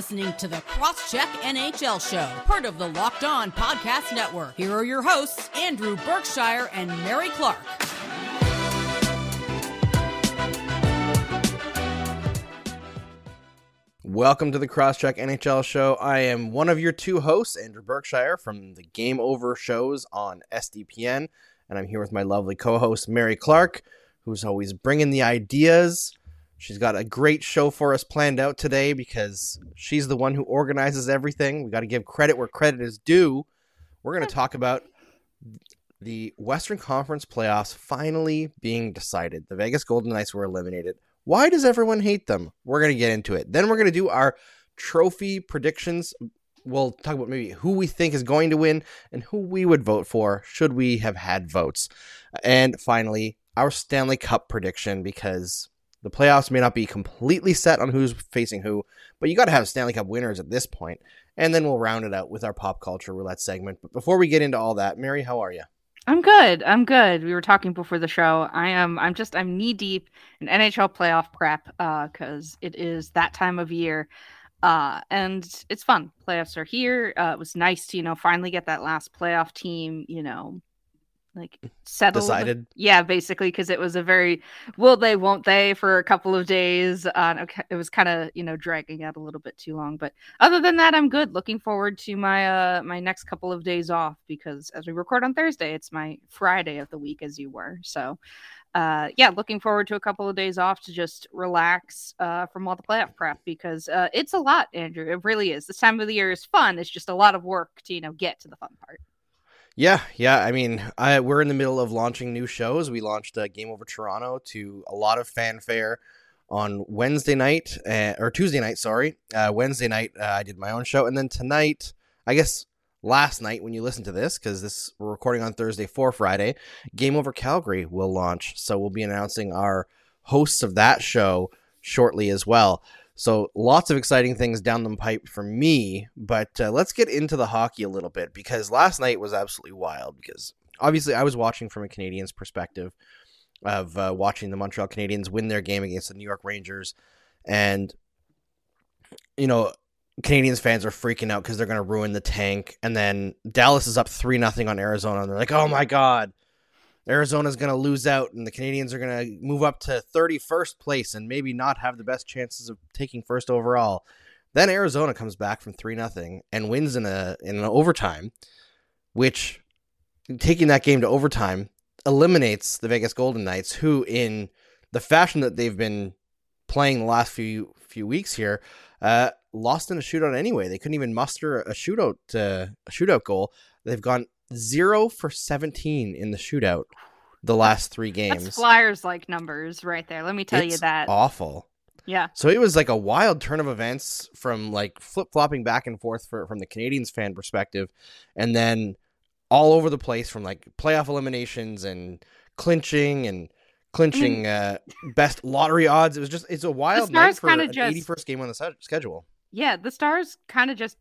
listening to the Crosscheck NHL Show, part of the Locked On Podcast Network. Here are your hosts, Andrew Berkshire and Mary Clarke. Welcome to the Crosscheck NHL Show. I am one of your two hosts, Andrew Berkshire from the Game Over shows on SDPN, and I'm here with my lovely co-host Mary Clarke, who's always bringing the ideas She's got a great show for us planned out today because she's the one who organizes everything. We got to give credit where credit is due. We're going to talk about the Western Conference playoffs finally being decided. The Vegas Golden Knights were eliminated. Why does everyone hate them? We're going to get into it. Then we're going to do our trophy predictions. We'll talk about maybe who we think is going to win and who we would vote for should we have had votes. And finally, our Stanley Cup prediction because the playoffs may not be completely set on who's facing who, but you got to have Stanley Cup winners at this point. And then we'll round it out with our pop culture roulette segment. But before we get into all that, Mary, how are you? I'm good. I'm good. We were talking before the show. I am. I'm just. I'm knee deep in NHL playoff prep because uh, it is that time of year, uh, and it's fun. Playoffs are here. Uh, it was nice to you know finally get that last playoff team. You know, like settled decided? Yeah basically because it was a very will they won't they? for a couple of days uh it was kind of you know dragging out a little bit too long but other than that i'm good. Looking forward to my uh my next couple of days off because as we record on thursday it's my friday of the week as you were. So uh yeah looking forward to a couple of days off to just relax uh from all the playoff prep because uh it's a lot andrew. It really is. This time of the year is fun. It's just a lot of work to you know get to the fun part yeah, yeah. I mean, I, we're in the middle of launching new shows. We launched a Game Over Toronto to a lot of fanfare on Wednesday night uh, or Tuesday night. Sorry, uh, Wednesday night uh, I did my own show, and then tonight, I guess last night when you listen to this, because this we're recording on Thursday for Friday, Game Over Calgary will launch. So we'll be announcing our hosts of that show shortly as well. So lots of exciting things down the pipe for me, but uh, let's get into the hockey a little bit because last night was absolutely wild. Because obviously, I was watching from a Canadian's perspective of uh, watching the Montreal Canadiens win their game against the New York Rangers, and you know, Canadiens fans are freaking out because they're going to ruin the tank. And then Dallas is up three nothing on Arizona, and they're like, "Oh my god, Arizona's going to lose out and the Canadiens are going to move up to 31st place and maybe not have the best chances of taking first overall. Then Arizona comes back from 3 nothing and wins in a in an overtime, which taking that game to overtime eliminates the Vegas Golden Knights who in the fashion that they've been playing the last few few weeks here uh, lost in a shootout anyway. They couldn't even muster a shootout uh, a shootout goal. They've gone zero for 17 in the shootout the last three games. That's Flyers like numbers right there. Let me tell it's you that. Awful. Yeah. So it was like a wild turn of events from like flip flopping back and forth for, from the Canadiens fan perspective, and then all over the place from like playoff eliminations and clinching and clinching uh, best lottery odds. It was just it's a wild night for an just, 81st game on the schedule. Yeah, the Stars kind of just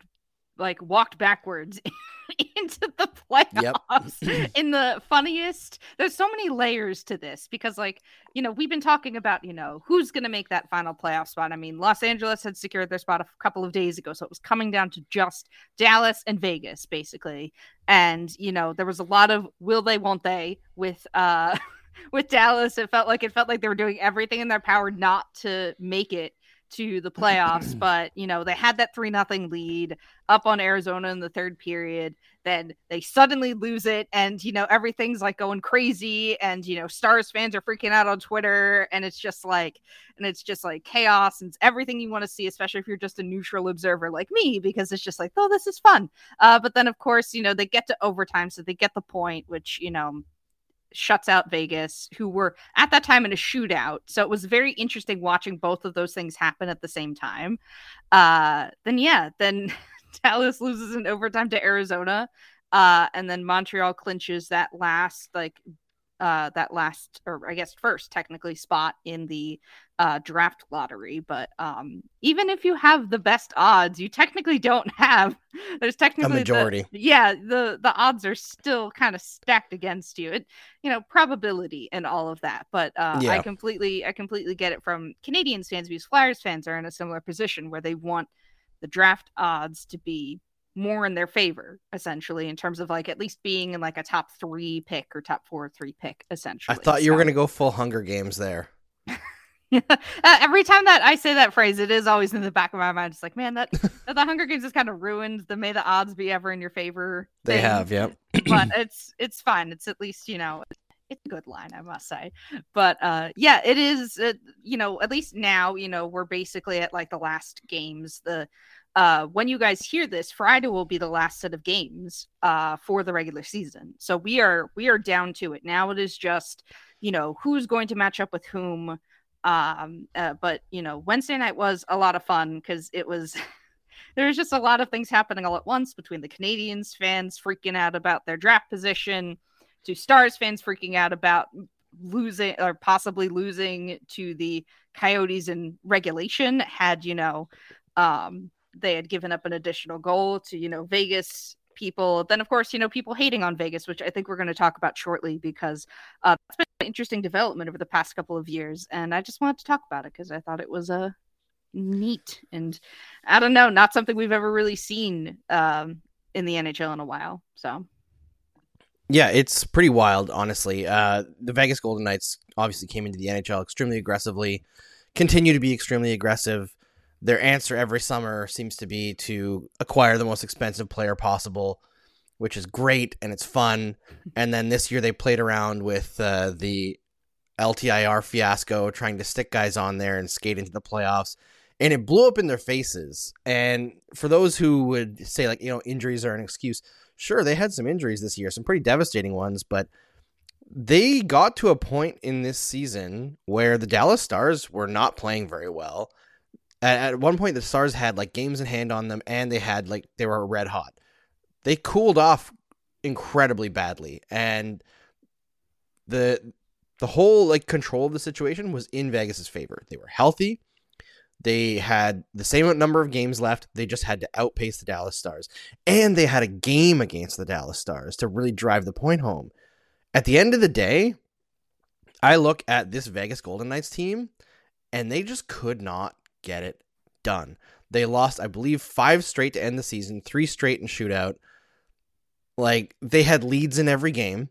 like walked backwards into the playoffs yep. in the funniest there's so many layers to this because like you know we've been talking about you know who's going to make that final playoff spot. I mean los angeles had secured their spot a couple of days ago so it was coming down to just dallas and vegas basically. And you know there was a lot of will they won't they with uh with dallas. It felt like it felt like they were doing everything in their power not to make it to the playoffs, but you know, they had that 3 nothing lead up on Arizona in the third period. Then they suddenly lose it and you know, everything's like going crazy and you know, Stars fans are freaking out on Twitter and it's just like and it's just like chaos and it's everything you want to see, especially if you're just a neutral observer like me because it's just like, "Oh, this is fun." Uh, but then of course, you know, they get to overtime so they get the point, which, you know, shuts out Vegas, who were at that time in a shootout. So it was very interesting watching both of those things happen at the same time. Uh, then, yeah, then Dallas loses in overtime to Arizona. Uh, and then Montreal clinches that last like uh, that last, or I guess first technically spot in the uh, draft lottery. But um, even if you have the best odds, you technically don't have. There's technically a majority. The, yeah, the the odds are still kind of stacked against you. It, you know, probability and all of that. But uh, yeah. I completely, I completely get it from Canadian fans because Flyers fans are in a similar position where they want the draft odds to be more in their favor, essentially, in terms of like at least being in like a top three pick or top four or three pick, essentially. I thought you so. were going to go full Hunger Games there. uh, every time that I say that phrase, it is always in the back of my mind. It's like, man, that, that the Hunger Games has kind of ruined the may the odds be ever in your favor. Thing. They have, yeah. but it's it's fine. It's at least you know it's a good line, I must say. But uh, yeah, it is. Uh, you know, at least now, you know, we're basically at like the last games. The uh, when you guys hear this, Friday will be the last set of games uh, for the regular season. So we are we are down to it now. It is just you know who's going to match up with whom. Um, uh, but you know, Wednesday night was a lot of fun because it was. there was just a lot of things happening all at once between the Canadiens fans freaking out about their draft position, to Stars fans freaking out about losing or possibly losing to the Coyotes in regulation had you know um they had given up an additional goal to, you know, Vegas people. Then, of course, you know, people hating on Vegas, which I think we're going to talk about shortly because uh, it's been an interesting development over the past couple of years. And I just wanted to talk about it because I thought it was a uh, neat and I don't know, not something we've ever really seen um, in the NHL in a while. So. Yeah, it's pretty wild, honestly. Uh, the Vegas Golden Knights obviously came into the NHL extremely aggressively, continue to be extremely aggressive their answer every summer seems to be to acquire the most expensive player possible, which is great and it's fun. And then this year they played around with uh, the LTIR fiasco, trying to stick guys on there and skate into the playoffs. And it blew up in their faces. And for those who would say, like, you know, injuries are an excuse, sure, they had some injuries this year, some pretty devastating ones, but they got to a point in this season where the Dallas Stars were not playing very well at, at one point the Stars had like games in hand on them, and they had like they were red hot. They cooled off incredibly badly, and the the whole like control of the situation was in Vegas's favor. They were healthy. They had the same number of games left. They just had to outpace the Dallas Stars. And they had a game against the Dallas Stars to really drive the point home. At the end of the day, I look at this Vegas Golden Knights team and they just could not get it done. They lost, I believe, five straight to end the season, three straight in shootout. Like they had leads in every game.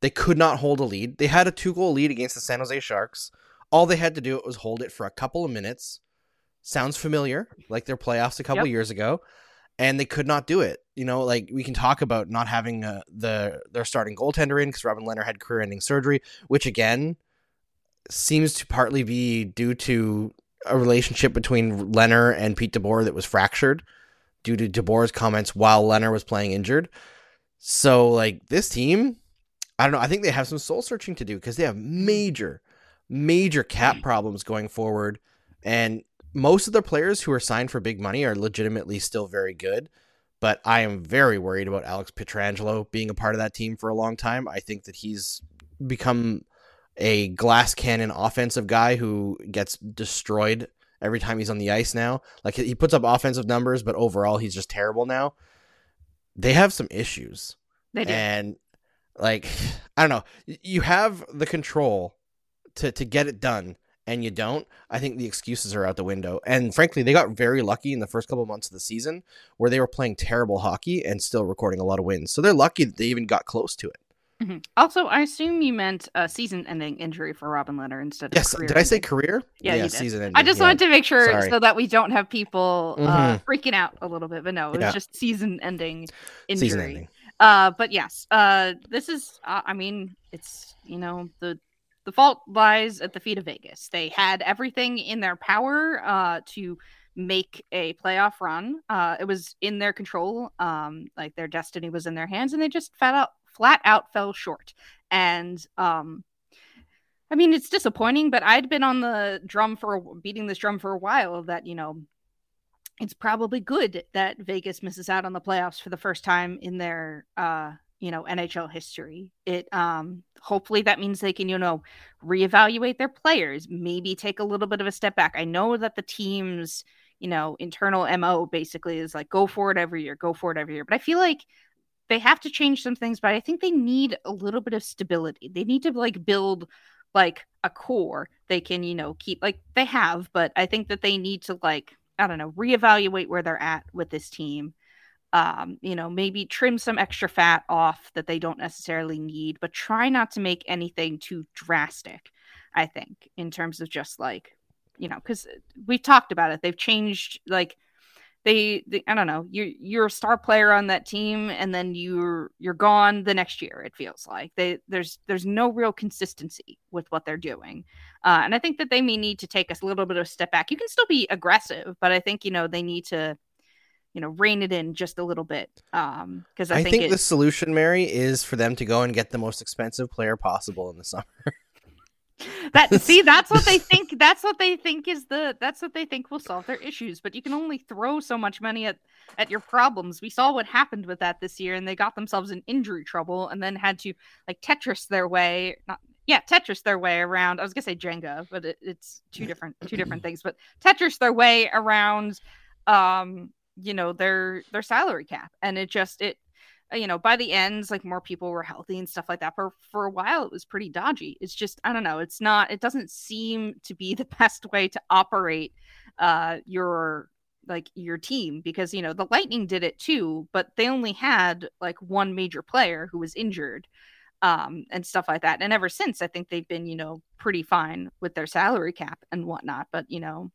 They could not hold a lead. They had a two goal lead against the San Jose Sharks. All they had to do was hold it for a couple of minutes. Sounds familiar, like their playoffs a couple yep. years ago, and they could not do it. You know, like we can talk about not having uh, the their starting goaltender in because Robin Lehner had career-ending surgery, which again seems to partly be due to a relationship between Lehner and Pete DeBoer that was fractured due to DeBoer's comments while Lehner was playing injured. So, like, this team, I don't know. I think they have some soul searching to do because they have major, major cap problems going forward. And most of the players who are signed for big money are legitimately still very good. But I am very worried about Alex Pietrangelo being a part of that team for a long time. I think that he's become a glass cannon offensive guy who gets destroyed every time he's on the ice now. Like he puts up offensive numbers, but overall he's just terrible now. They have some issues. They do. And like I don't know, you have the control to to get it done and you don't, I think the excuses are out the window. And frankly, they got very lucky in the first couple of months of the season where they were playing terrible hockey and still recording a lot of wins. So they're lucky that they even got close to it. Mm-hmm. Also, I assume you meant a season-ending injury for Robin Lehner instead of yes. Did I say career? Yeah, yeah season-ending. I just yeah. wanted to make sure Sorry. so that we don't have people uh, mm-hmm. uh, freaking out a little bit. But no, it was yeah. just season-ending injury. Season-ending. Uh, but yes, uh, this is. Uh, I mean, it's you know the the fault lies at the feet of Vegas. They had everything in their power uh, to make a playoff run. Uh, it was in their control. Um, like their destiny was in their hands, and they just fat out flat out fell short. And um, I mean, it's disappointing, but I'd been on the drum for beating this drum for a while that, you know, it's probably good that Vegas misses out on the playoffs for the first time in their uh, you know, NHL history. It um hopefully that means they can, you know, reevaluate their players, maybe take a little bit of a step back. I know that the team's, you know, internal MO basically is like go for it every year, go for it every year. But I feel like they have to change some things, but I think they need a little bit of stability. They need to like build like a core they can, you know, keep like they have, but I think that they need to like I don't know, reevaluate where they're at with this team. Um, you know, maybe trim some extra fat off that they don't necessarily need, but try not to make anything too drastic. I think in terms of just like, you know, because we've talked about it. They've changed like they, they, I don't know, you're you're a star player on that team, and then you're you're gone the next year. It feels like they there's there's no real consistency with what they're doing, uh, and I think that they may need to take a little bit of a step back. You can still be aggressive, but I think you know they need to you know rein it in just a little bit um because I, I, think, think it, the solution mary is for them to go and get the most expensive player possible in the summer that see that's what they think that's what they think is the that's what they think will solve their issues but you can only throw so much money at at your problems. We saw what happened with that this year and they got themselves in injury trouble and then had to like tetris their way not yeah tetris their way around i was gonna say jenga but it, it's two different two different things but tetris their way around um you know their their salary cap and it just it you know, by the ends, like more people were healthy and stuff like that. For for a while, it was pretty dodgy. It's just I don't know. It's not. It doesn't seem to be the best way to operate uh your like your team because you know the Lightning did it too, but they only had like one major player who was injured um and stuff like that. And ever since, I think they've been you know pretty fine with their salary cap and whatnot. But you know,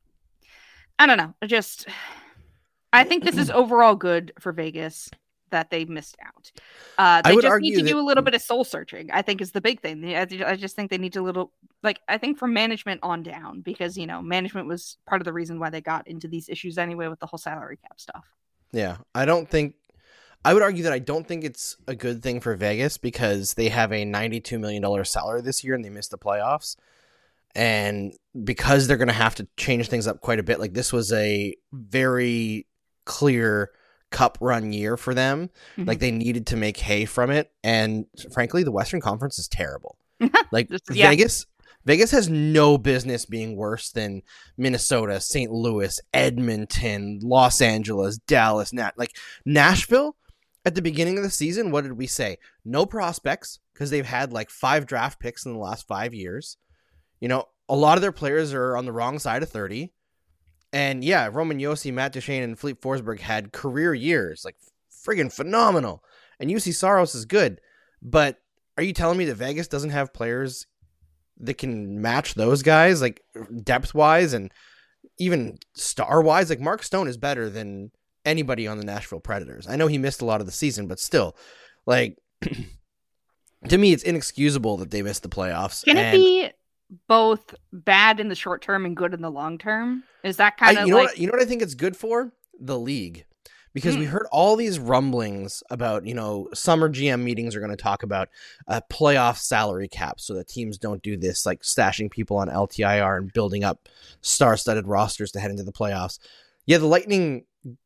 I don't know. I just I think this is overall good for Vegas that they missed out. Uh, they just need to that... do a little bit of soul searching. I think is the big thing. I just think they need to little like I think from management on down because you know management was part of the reason why they got into these issues anyway with the whole salary cap stuff. Yeah, I don't think. I would argue that I don't think it's a good thing for Vegas because they have a $92 million salary this year and they missed the playoffs. And because they're going to have to change things up quite a bit, like this was a very clear cup run year for them. Mm-hmm. Like they needed to make hay from it. And frankly, the Western Conference is terrible. like yeah. Vegas Vegas has no business being worse than Minnesota, St. Louis, Edmonton, Los Angeles, Dallas, Nat like Nashville at the beginning of the season, what did we say? No prospects because they've had like five draft picks in the last 5 years. You know, a lot of their players are on the wrong side of 30. And yeah, Roman Josi, Matt Duchene, and Filip Forsberg had career years, like friggin' phenomenal. And Juuse Saros is good. But are you telling me that Vegas doesn't have players that can match those guys, like depth wise and even star wise? Like Mark Stone is better than anybody on the Nashville Predators. I know he missed a lot of the season, but still, like to me, it's inexcusable that they missed the playoffs. Can it be both bad in the short term and good in the long term? Is that kind of you know like what, you know what I think it's good for? The league. Because we hmm. heard all these rumblings about, you know, summer GM meetings are going to talk about a playoff salary cap so that teams don't do this, like stashing people on LTIR and building up star studded rosters to head into the playoffs. Yeah, the Lightning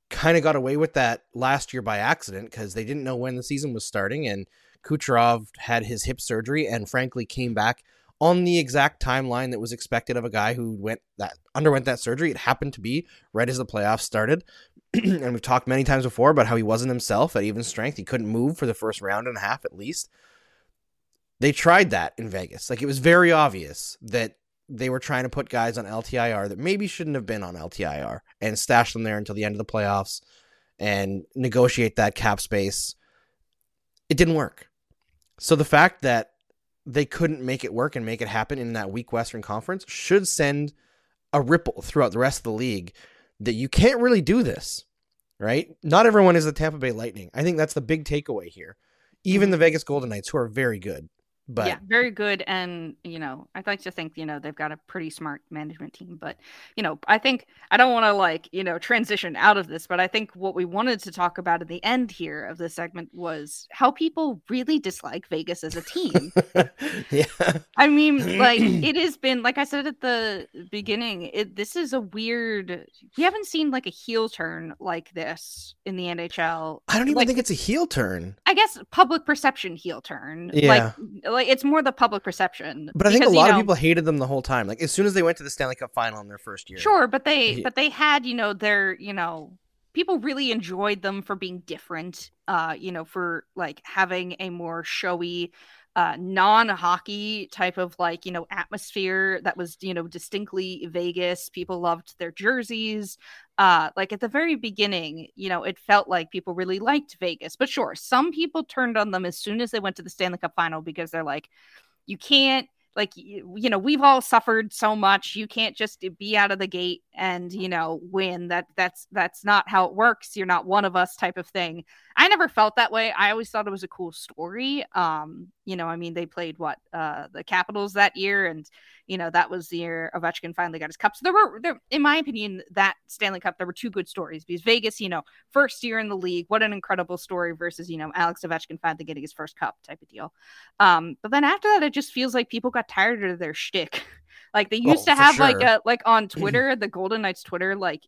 kind of got away with that last year by accident because they didn't know when the season was starting and Kucherov had his hip surgery and frankly came back on the exact timeline that was expected of a guy who went that underwent that surgery. It happened to be right as the playoffs started. and we've talked many times before about how he wasn't himself at even strength. He couldn't move for the first round and a half at least. They tried that in Vegas. Like it was very obvious that they were trying to put guys on LTIR that maybe shouldn't have been on LTIR and stash them there until the end of the playoffs and negotiate that cap space. It didn't work. So the fact that they couldn't make it work and make it happen in that weak Western Conference should send a ripple throughout the rest of the league that you can't really do this, right? Not everyone is the Tampa Bay Lightning. I think that's the big takeaway here. Even the Vegas Golden Knights, who are very good, but yeah, very good. And, you know, I'd like to think, you know, they've got a pretty smart management team. But, you know, I think I don't want to like, you know, transition out of this, but I think what we wanted to talk about at the end here of this segment was how people really dislike Vegas as a team. yeah. I mean, like, it has been, like I said at the beginning, it, this is a weird, we haven't seen like a heel turn like this in the NHL. I don't even like, think it's a heel turn. I guess public perception heel turn. Yeah. Like, like it's more the public perception. But I think a lot know, of people hated them the whole time. Like as soon as they went to the Stanley Cup final in their first year. Sure, but they but they had, you know, their, you know, people really enjoyed them for being different, uh, you know, for like having a more showy uh, non-hockey type of like you know atmosphere that was you know distinctly Vegas. People loved their jerseys. Uh, like at the very beginning, you know, it felt like people really liked Vegas. But sure, some people turned on them as soon as they went to the Stanley Cup final because they're like, you can't like you know we've all suffered so much you can't just be out of the gate and you know win that that's that's not how it works you're not one of us type of thing i never felt that way i always thought it was a cool story um you know i mean they played what uh the capitals that year and you know that was the year Ovechkin finally got his cup. So there were, there, in my opinion, that Stanley Cup there were two good stories because Vegas, you know, first year in the league, what an incredible story versus you know Alex Ovechkin finally getting his first cup type of deal. Um, but then after that, it just feels like people got tired of their shtick. like they used oh, to have sure. like a like on Twitter, the Golden Knights Twitter, like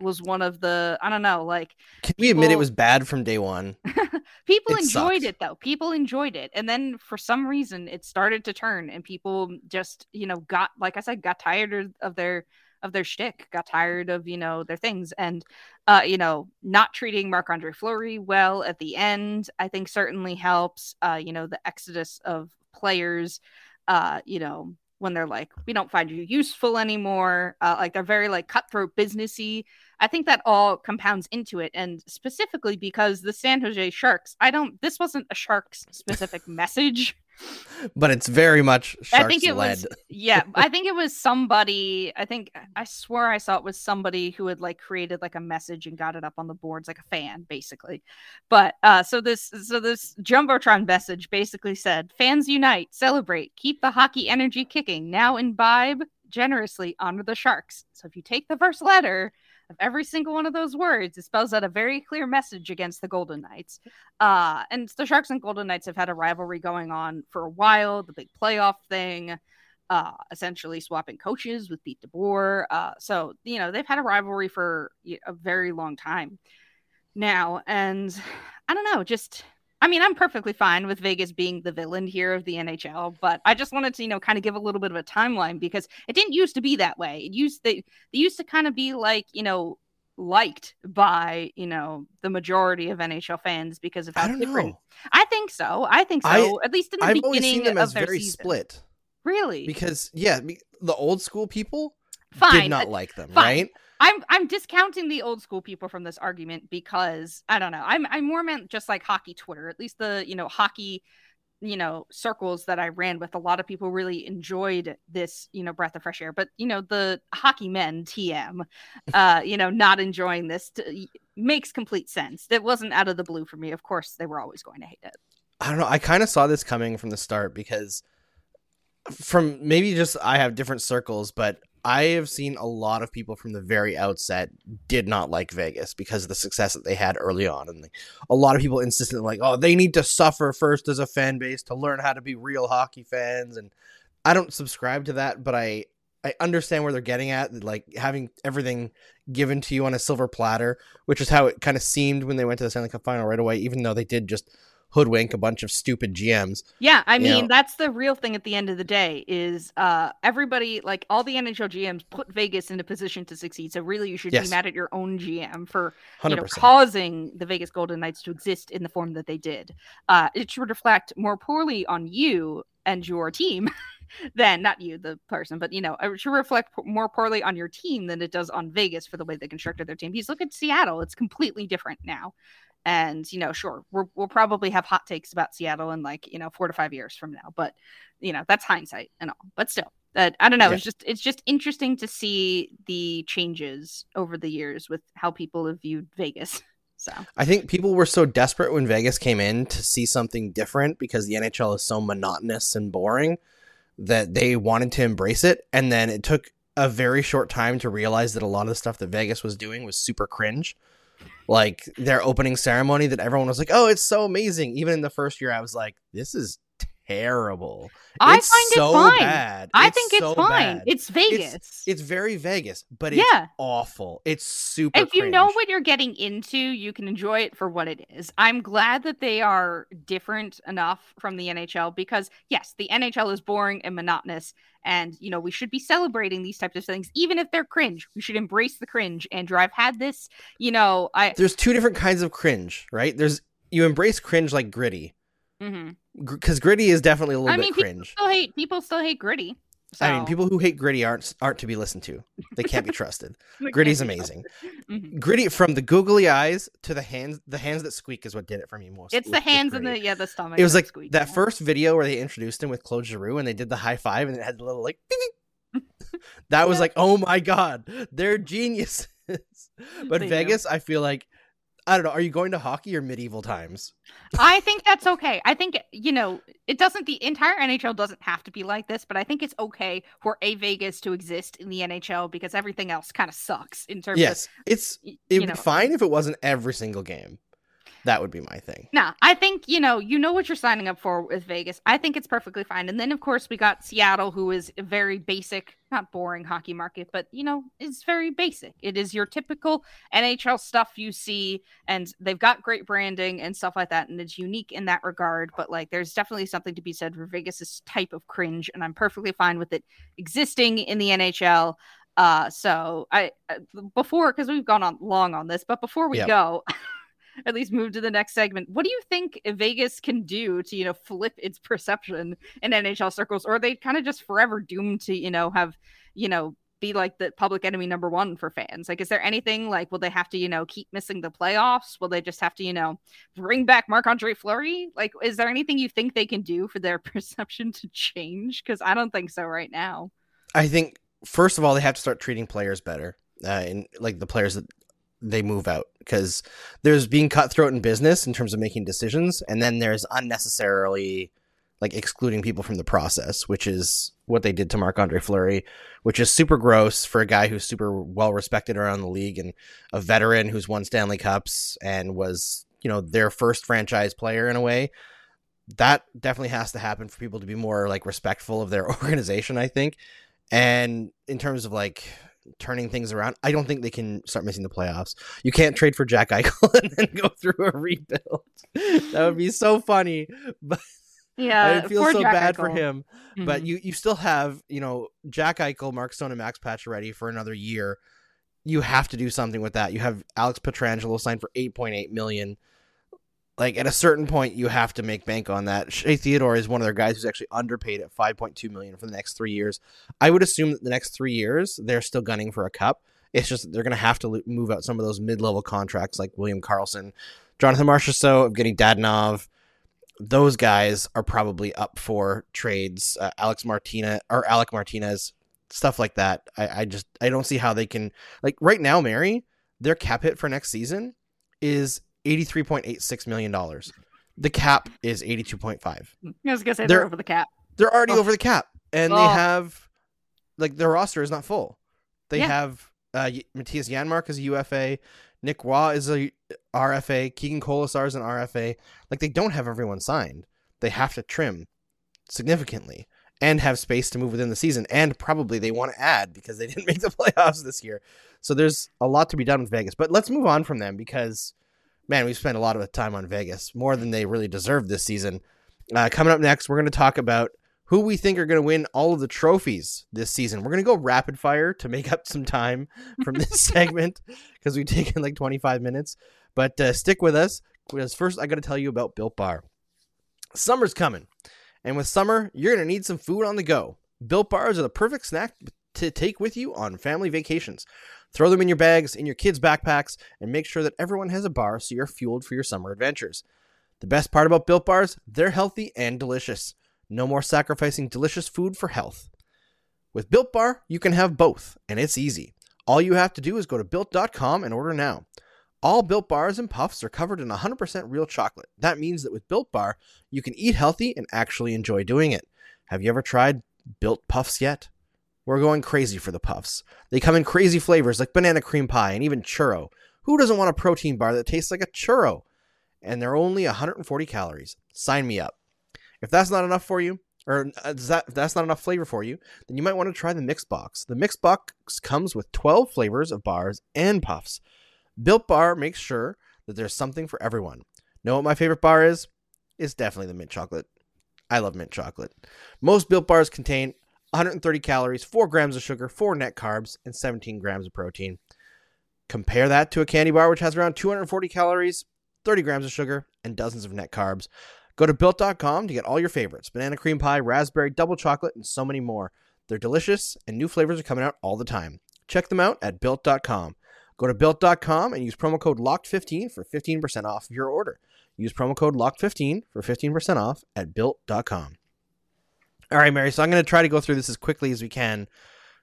was one of the I don't know, like Can we admit it was bad from day one? people it enjoyed sucked. it though. People enjoyed it. And then for some reason it started to turn and people just, you know, got like I said, got tired of their of their shtick, got tired of, you know, their things. And uh, you know, not treating Marc Andre Fleury well at the end, I think certainly helps. Uh, you know, the exodus of players, uh, you know, when they're like, we don't find you useful anymore. Uh, like they're very like cutthroat businessy. I think that all compounds into it. And specifically because the San Jose Sharks, I don't, this wasn't a Sharks specific message but it's very much I think it led. was yeah, I think it was somebody, I think I swear I saw it was somebody who had like created like a message and got it up on the boards like a fan basically. But uh so this so this Jumbotron message basically said, "Fans unite, celebrate, keep the hockey energy kicking. Now imbibe generously honor the Sharks." So if you take the first letter, of every single one of those words, it spells out a very clear message against the Golden Knights. Uh, and the Sharks and Golden Knights have had a rivalry going on for a while, the big playoff thing, uh, essentially swapping coaches with Pete DeBoer. Uh, so, you know, they've had a rivalry for a very long time now. And I don't know, just I mean, I'm perfectly fine with Vegas being the villain here of the NHL, but I just wanted to, you know, kind of give a little bit of a timeline because it didn't used to be that way. It used they they used to kind of be like, you know, liked by, you know, the majority of NHL fans because of how I different. Know. I think so. I think so. I, At least in the I've beginning always seen them as very season. split. Really? Because yeah, the old school people Fine. did not like them, Fine. right? I'm I'm discounting the old school people from this argument because I don't know. I'm I'm more meant just like hockey Twitter. At least the you know hockey you know circles that I ran with a lot of people really enjoyed this you know breath of fresh air. But you know the hockey men TM, uh, you know not enjoying this to, makes complete sense. It wasn't out of the blue for me. Of course they were always going to hate it. I don't know. I kind of saw this coming from the start because from maybe just I have different circles, but I have seen a lot of people from the very outset did not like Vegas because of the success that they had early on, and like, a lot of people insisted like, oh, they need to suffer first as a fan base to learn how to be real hockey fans, and I don't subscribe to that, but I I understand where they're getting at, like having everything given to you on a silver platter, which is how it kind of seemed when they went to the Stanley Cup final right away, even though they did just hoodwink a bunch of stupid GMs. Yeah, I mean know. that's the real thing at the end of the day is uh everybody like all the NHL GMs put Vegas in a position to succeed. So really you should yes. be mad at your own GM for you know causing the Vegas Golden Knights to exist in the form that they did. Uh it should reflect more poorly on you and your team than not you the person but you know it should reflect more poorly on your team than it does on vegas for the way they constructed their team because look at seattle it's completely different now and, you know, sure, we will probably have hot takes about Seattle in like, you know, four to five years from now. But, you know, that's hindsight and all. But still, uh, I don't know. Yeah. It's just it's just interesting to see the changes over the years with how people have viewed Vegas. So I think people were so desperate when Vegas came in to see something different because the NHL is so monotonous and boring that they wanted to embrace it. And then it took a very short time to realize that a lot of the stuff that Vegas was doing was super cringe like their opening ceremony that everyone was like, "Oh, it's so amazing." Even in the first year, I was like, "This is terrible. I it's find so it fine. Bad. I it's think it's so fine. Bad. It's Vegas. It's, it's, very Vegas, but it's yeah. awful. It's super. If you know what you're getting into, you can enjoy it for what it is. I'm glad that they are different enough from the NHL because yes, the NHL is boring and monotonous, and you know we should be celebrating these types of things, even if they're cringe. We should embrace the cringe. Andrew, I've had this. You know, I there's two different kinds of cringe, right? There's you embrace cringe like gritty. Mm-hmm because gritty is definitely a little I bit cringe. people still hate people still hate gritty. So. I mean, people who hate gritty aren't aren't to be listened to. They can't be trusted. Gritty's amazing. Mhm. Gritty from the googly eyes to the hands, the hands that squeak is what did it for me most. It's with- the hands and the yeah the stomach. It was like squeak, that yeah. first video where they introduced him with Claude Giroux and they did the high five and it had the little like. that was Yeah. like, oh my god, they're geniuses. but They know. Vegas, I feel like, I don't know. Are you going to hockey or medieval times? I think that's okay. I think you know it doesn't. The entire NHL doesn't have to be like this, but I think it's okay for a Vegas to exist in the NHL because everything else kind of sucks in terms of Yes, it's of y- it you would know. be fine if it wasn't every single game. That would be my thing. Nah, I think you know you know what you're signing up for with Vegas. I think it's perfectly fine. And then of course we got Seattle, who is a very basic, not boring hockey market, but you know it's very basic. It is your typical NHL stuff you see, and they've got great branding and stuff like that, and it's unique in that regard. But like, there's definitely something to be said for Vegas's type of cringe, and I'm perfectly fine with it existing in the NHL. Uh, so I uh, before because we've gone on long on this, but before we Yep. go. at least move to the next segment. What do you think Vegas can do to, you know, flip its perception in NHL circles? Or they kind of just forever doomed to, you know, have, you know, be like the public enemy number one for fans? Like, is there anything like, will they have to, you know, keep missing the playoffs? Will they just have to, you know, bring back Marc Andre Fleury? Like, is there anything you think they can do for their perception to change? Because I don't think so right now. I think first of all they have to start treating players better, uh, and like the players that they move out because there's being cutthroat in business in terms of making decisions, and then there's unnecessarily like excluding people from the process, which is what they did to Marc Andre Fleury, which is super gross for a guy who's super well respected around the league and a veteran who's won Stanley Cups and was you know their first franchise player in a way. That definitely has to happen for people to be more like respectful of their organization, I think. And in terms of like turning things around, I don't think they can start missing the playoffs. You can't trade for Jack Eichel and then go through a rebuild. that would be so funny, but Yeah. I feel so Jack bad for him. But Mhm. you you still have you know Jack Eichel, Mark Stone, and Max Patch Pacioretty for another year. You have to do something with that. You have Alex Pietrangelo signed for eight point eight million. Like at a certain point, you have to make bank on that. Shea Theodore is one of their guys who's actually underpaid at five point two million for the next three years. I would assume that the next three years they're still gunning for a cup. It's just they're going to have to move out some of those mid level contracts like William Karlsson, Jonathan Marchessault, of getting Dadonov those guys are probably up for trades. Uh, Alex Martinez or Alec Martinez, stuff like that. I, I just I don't see how they can like right now. Mary, their cap hit for next season is eighty three point eight six million dollars. The cap is eighty two point five. I was gonna say They're- they're over the cap. They're already Oh. over the cap, and they Oh. have like their roster is not full. They Yeah. have uh, Mattias Janmark is a UFA, Nick Waugh is a RFA, Keegan Kolesar is an RFA. Like they don't have everyone signed. They have to trim significantly and have space to move within the season. And probably they want to add because they didn't make the playoffs this year. So there's a lot to be done with Vegas. But let's move on from them because man, we've spent a lot of time on Vegas, more than they really deserve this season. Uh, coming up next, we're going to talk about who we think are going to win all of the trophies this season. We're going to go rapid fire to make up some time from this segment because we've taken like 25 minutes. But uh, stick with us because first I got to tell you about Built Bar. Summer's coming, and with summer, you're going to need some food on the go. Built Bars are the perfect snack to take with you on family vacations. Throw them in your bags, in your kids' backpacks, and make sure that everyone has a bar so you're fueled for your summer adventures. The best part about Built Bars, they're healthy and delicious. No more sacrificing delicious food for health. With Built Bar, you can have both, and it's easy. All you have to do is go to built.com and order now. All Built Bars and Puffs are covered in 100% real chocolate. That means that with Built Bar, you can eat healthy and actually enjoy doing it. Have you ever tried Built Puffs yet? We're going crazy for the Puffs. They come in crazy flavors like banana cream pie and even churro. Who doesn't want a protein bar that tastes like a churro? And they're only 140 calories. Sign me up. If that's not enough for you, or uh, that, if that's not enough flavor for you, then you might want to try the Mix Box. The Mix Box comes with 12 flavors of bars and puffs. Built Bar makes sure that there's something for everyone. Know what my favorite bar is? It's definitely the mint chocolate. I love mint chocolate. Most Built Bars contain 130 calories, 4 grams of sugar, 4 net carbs, and 17 grams of protein. Compare that to a candy bar, which has around 240 calories, 30 grams of sugar, and dozens of net carbs. Go to built.com to get all your favorites banana cream pie, raspberry, double chocolate, and so many more. They're delicious, and new flavors are coming out all the time. Check them out at built.com. Go to built.com and use promo code LOCKED15 for 15% off of your order. Use promo code LOCKED15 for 15% off at built.com. All right, Mary. So I'm going to try to go through this as quickly as we can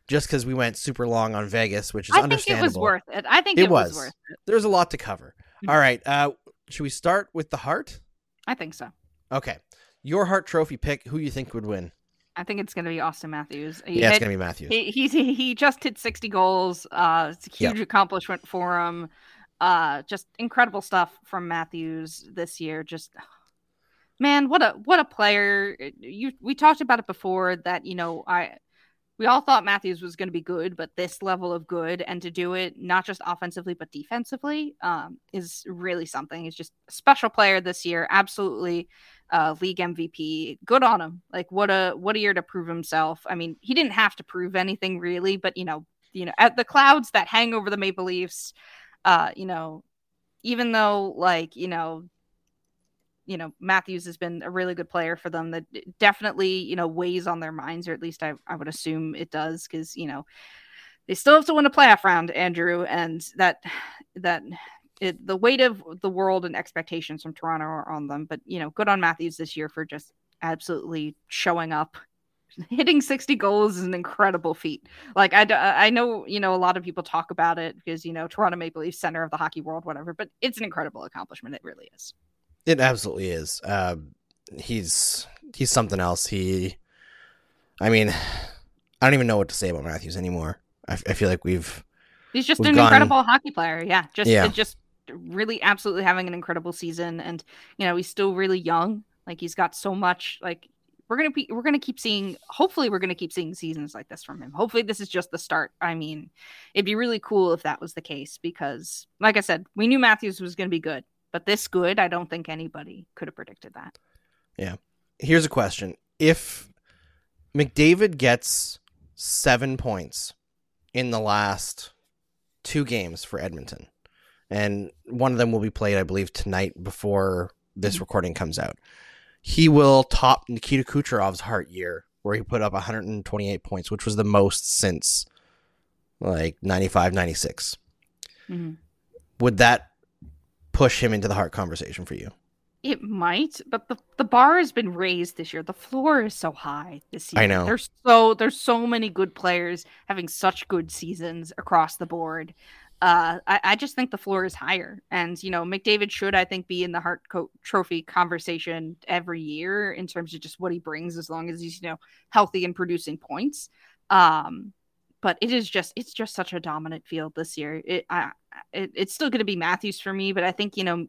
just because we went super long on Vegas, which is understandable. I think it was worth it. I think It it, was. was. worth it. There's a lot to cover. Mhm. All right. Uh, should we start with the Hart? I think so. Okay. Your Hart trophy pick. Who you think would win? I think it's going to be Auston Matthews. He yeah, it's gonna be Matthews. he, he's he, he just hit 60 goals. Uh, it's a Yep. huge accomplishment for him. Uh, just incredible stuff from Matthews this year. Just man, what a what a player. You we talked about it before that you know I we all thought Matthews was going to be good, but this level of good and to do it not just offensively but defensively um, is really something. He's just a special player this year. Absolutely uh, league MVP. Good on him. Like what a what a year to prove himself. I mean, he didn't have to prove anything really, but you know, you know, at the clouds that hang over the Maple Leafs, uh, you know, even though like you know, you know, Matthews has been a really good player for them. That definitely you know weighs on their minds, or at least I I would assume it does, because you know they still have to win a playoff round, Andrew, and that that it, the weight of the world and expectations from Toronto are on them. But you know, good on Matthews this year for just absolutely showing up. Hitting 60 goals is an incredible feat. Like I, I know you know a lot of people talk about it because you know Toronto Maple Leafs center of the hockey world, whatever. But it's an incredible accomplishment. It really is. It absolutely is. Uh, he's he's something else. He, I mean, I don't even know what to say about Matthews anymore. I feel like we've He's just We've an gone- incredible hockey player. Yeah, just Yeah. just really absolutely having an incredible season, and you know he's still really young. Like he's got so much. Like we're gonna be, we're gonna keep seeing. Hopefully, we're gonna keep seeing seasons like this from him. Hopefully, this is just the start. I mean, it'd be really cool if that was the case because, like I said, we knew Matthews was gonna be good, but this good, I don't think anybody could have predicted that. Yeah. Here's a question: If McDavid gets seven points in the last two games for Edmonton, and one of them will be played, I believe, tonight before this Mhm. recording comes out, he will top Nikita Kucherov's Hart year, where he put up 128 points, which was the most since like 95, 96. Mhm. Would that push him into the Hart conversation for you? It might, but the, the bar has been raised this year. The floor is so high this year. I know. There's so there's so many good players having such good seasons across the board. Uh, I, I just think the floor is higher, and you know McDavid should I think be in the Hart Co- Trophy conversation every year in terms of just what he brings, as long as he's you know healthy and producing points. Um, but it is just it's just such a dominant field this year. It, I, it it's still going to be Matthews for me, but I think you know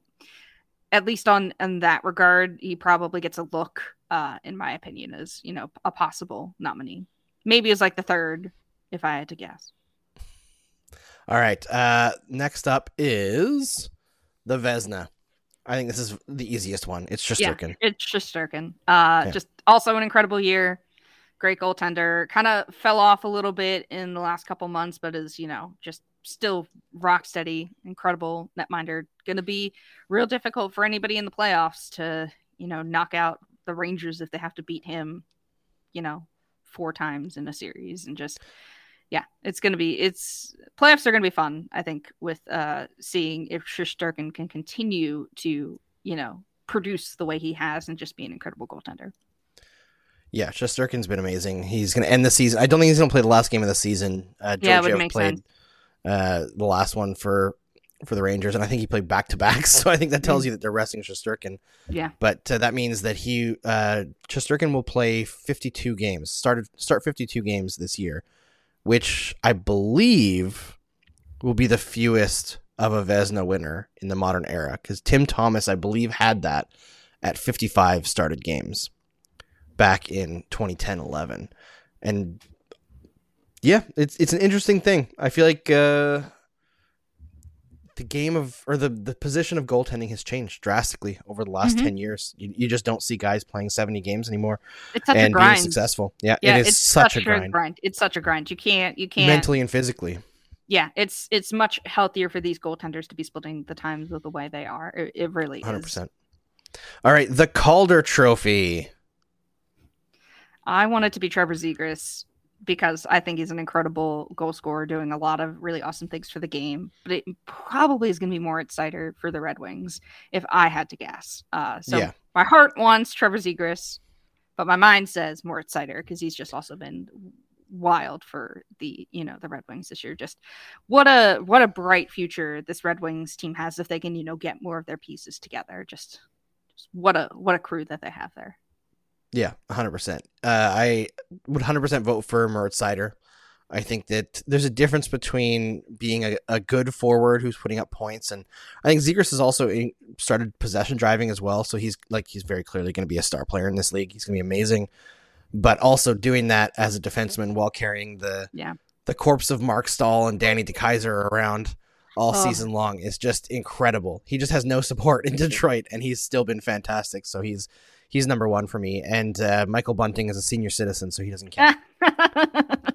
at least on in that regard, he probably gets a look, uh, in my opinion, as you know, a possible nominee. Maybe as like the third, if I had to guess. All right. Uh, next up is the Vezina. I think this is the easiest one. It's Yeah. It's just Sturkin. Uh, Okay. just also an incredible year. Great goaltender. Kind of fell off a little bit in the last couple months, but is you know just still rock steady. Incredible netminder. Going to be real difficult for anybody in the playoffs to you know knock out the Rangers if they have to beat him. You know, four times in a series and just yeah, it's going to be it's playoffs are going to be fun. I think with uh seeing if Shesterkin can continue to you know produce the way he has and just be an incredible goaltender. Yeah, Shesterkin's been amazing. He's going to end the season. I don't think he's going to play the last game of the season. Uh, Yeah, would make played uh, the last one for for the Rangers, and I think he played back to back. So I think that tells you that they're resting Shesterkin. Yeah. But uh, that means that he uh, Shesterkin will play 52 games. Started start 52 games this year, which I believe will be the fewest of a Vezina winner in the modern era. Because Tim Thomas, I believe, had that at 55 started games back in 2010-11, and yeah, it's it's an interesting thing. I feel like. Uh, the game of or the the position of goaltending has changed drastically over the last Mhm. 10 years. You, you just don't see guys playing 70 games anymore It's such a and being grind. successful. Yeah, Yeah, it is it's such, a grind, It's such a grind. You can't you can't mentally and physically. yeah, it's it's much healthier for these goaltenders to be splitting the times with the way they are. It, it really is. 100%. All right, the Calder Trophy. I want it to be Trevor Zegras because I think he's an incredible goal scorer, doing a lot of really awesome things for the game. But it probably is going to be Moritz Seider for the Red Wings if I had to guess. Uh, so Yeah. my heart wants Trevor Zegras, but my mind says Moritz Seider because he's just also been wild for the you know the Red Wings this year. Just what a what a bright future this Red Wings team has if they can you know get more of their pieces together. Just, just what a what a crew that they have there. Yeah, 100%. Uh, I would 100% vote for Moritz. I think that there's a difference between being a, a good forward who's putting up points, and I think Zegras has also started possession driving as well. So he's like he's very clearly going to be a star player in this league. He's going to be amazing, but also doing that as a defenseman while carrying the Yeah. the corpse of Marc Staal and Danny DeKeyser around all Oh. season long is just incredible. He just has no support in Detroit, and he's still been fantastic. So he's he's number one for me. And uh, Michael Bunting is a senior citizen, so he doesn't count.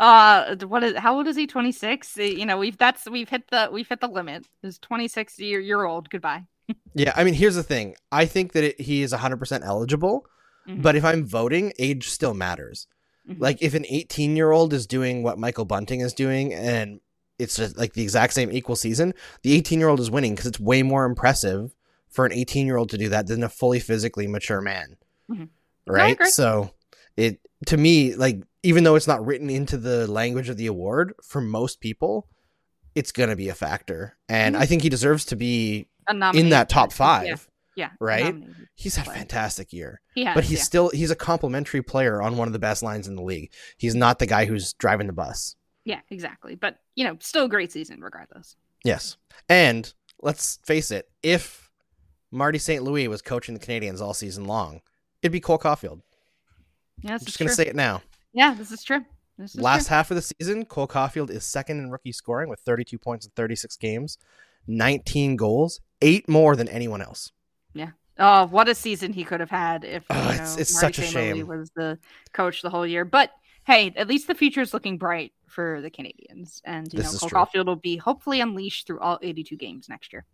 uh what is how old is he 26 you know we've that's we've hit the we've hit the limit is 26 year, year old goodbye yeah, I mean, here's the thing. I think that it, he is 100% eligible, Mhm. but if I'm voting, age still matters. Mhm. Like if an 18 year old is doing what Michael Bunting is doing, and it's just like the exact same equal season, the 18 year old is winning because it's way more impressive for an 18 year old to do that than a fully physically mature man. Mhm. Right? So it to me, like even though it's not written into the language of the award, for most people, it's gonna be a factor. And Mhm. I think he deserves to be in that top five. yeah, yeah right? He's had a fantastic year he has but he's yeah. still he's a complimentary player on one of the best lines in the league. He's not the guy who's driving the bus. yeah exactly but you know still a great season regardless Yes. And let's face it, if Marty St. Louis was coaching the Canadiens all season long, it'd be Cole Caufield. yeah I'm just gonna say it now. yeah this is true this is Last true. half of the season, Cole Caufield is second in rookie scoring with 32 points in 36 games, 19 goals, eight more than anyone else. Yeah. Oh what a season he could have had if Oh, you it's- know, it's Marty such a St. Louis shame. was the coach the whole year but hey at least the future is looking bright for the canadiens and you This know cole true. caufield will be hopefully unleashed through all 82 games next year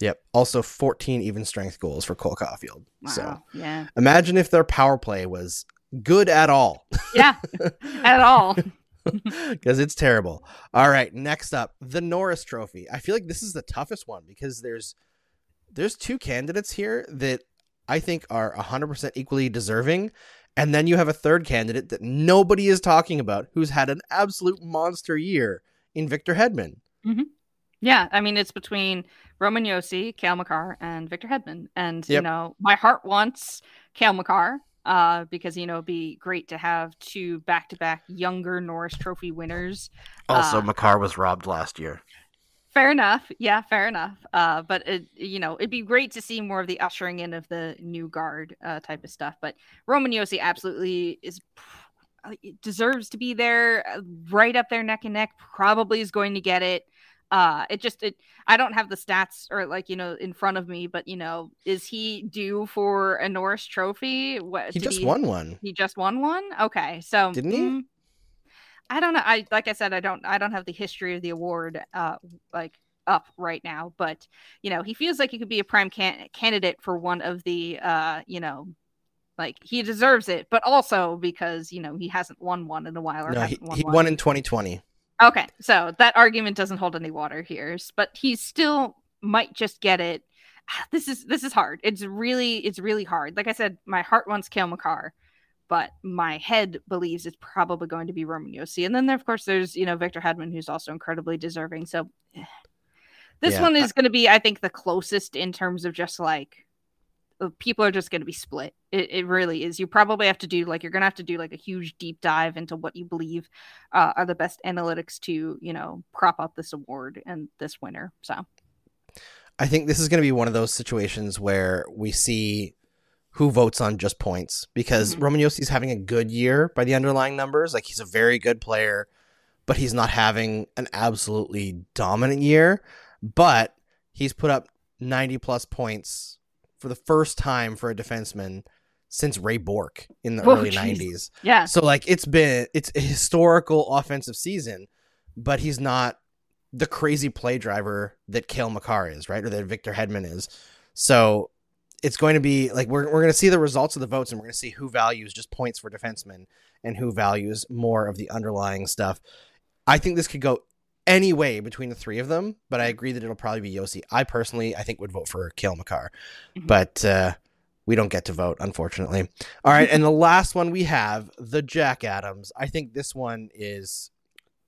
Yep. Also 14 even strength goals for Cole Caufield. wow So yeah imagine if their power play was good at all. yeah at all because it's terrible. All right, next up, the Norris Trophy. I feel like this is the toughest one because there's there's two candidates here that I think are 100% equally deserving, and then you have a third candidate that nobody is talking about who's had an absolute monster year in Victor Hedman. Mm-hmm. Yeah, I mean it's between Roman Josi, Cale Makar, and Victor Hedman. And you know, my heart wants Cale Makar, uh, because you know, it'd be great to have two back to back younger Norris Trophy winners. Also, Uh, Makar was robbed last year. Fair enough. Yeah, fair enough. Uh, but it, you know, it'd be great to see more of the ushering in of the new guard uh, type of stuff. But Roman Josi absolutely is uh, deserves to be there, uh, right up there, neck and neck. Probably is going to get it. Uh, it just it. I don't have the stats or like you know in front of me, but you know, is he due for a Norris Trophy? What He just won one. He just won one. Okay, so Didn't he? mm, I don't know. I like I said, I don't. I don't have the history of the award uh like up right now, but you know, he feels like he could be a prime can- candidate for one of the uh you know. Like he deserves it, but also because you know he hasn't won one in a while. Or No, he, won he won in 2020. Okay, so that argument doesn't hold any water here, but he still might just get it. This is this is hard. It's really it's really hard. Like I said, my heart wants Cale Makar, but my head believes it's probably going to be Roman Josi. And then there, of course there's you know Victor Hedman, who's also incredibly deserving. So eh. this Yeah, one I- is going to be, I think, the closest in terms of just like people are just going to be split. It, it really is. You probably have to do like you're going to have to do like a huge deep dive into what you believe uh, are the best analytics to you know prop up this award and this winner. So I think this is going to be one of those situations where we see who votes on just points because Mhm. Roman Josi's having a good year by the underlying numbers. Like he's a very good player, but he's not having an absolutely dominant year. But he's put up 90 plus points for the first time for a defenseman since Ray Bourque in the Whoa, early jeez. 90s. yeah, So like it's been it's a historical offensive season, but he's not the crazy play driver that Cale Makar is, right? Or that Victor Hedman is. So it's going to be like we're we're going to see the results of the votes, and we're going to see who values just points for defensemen and who values more of the underlying stuff. I think this could go any way between the three of them, but I agree that it'll probably be Josi. I personally, I think would vote for Cale Makar, mm-hmm. but uh, we don't get to vote, unfortunately. All right, and the last one we have the Jack Adams. I think this one is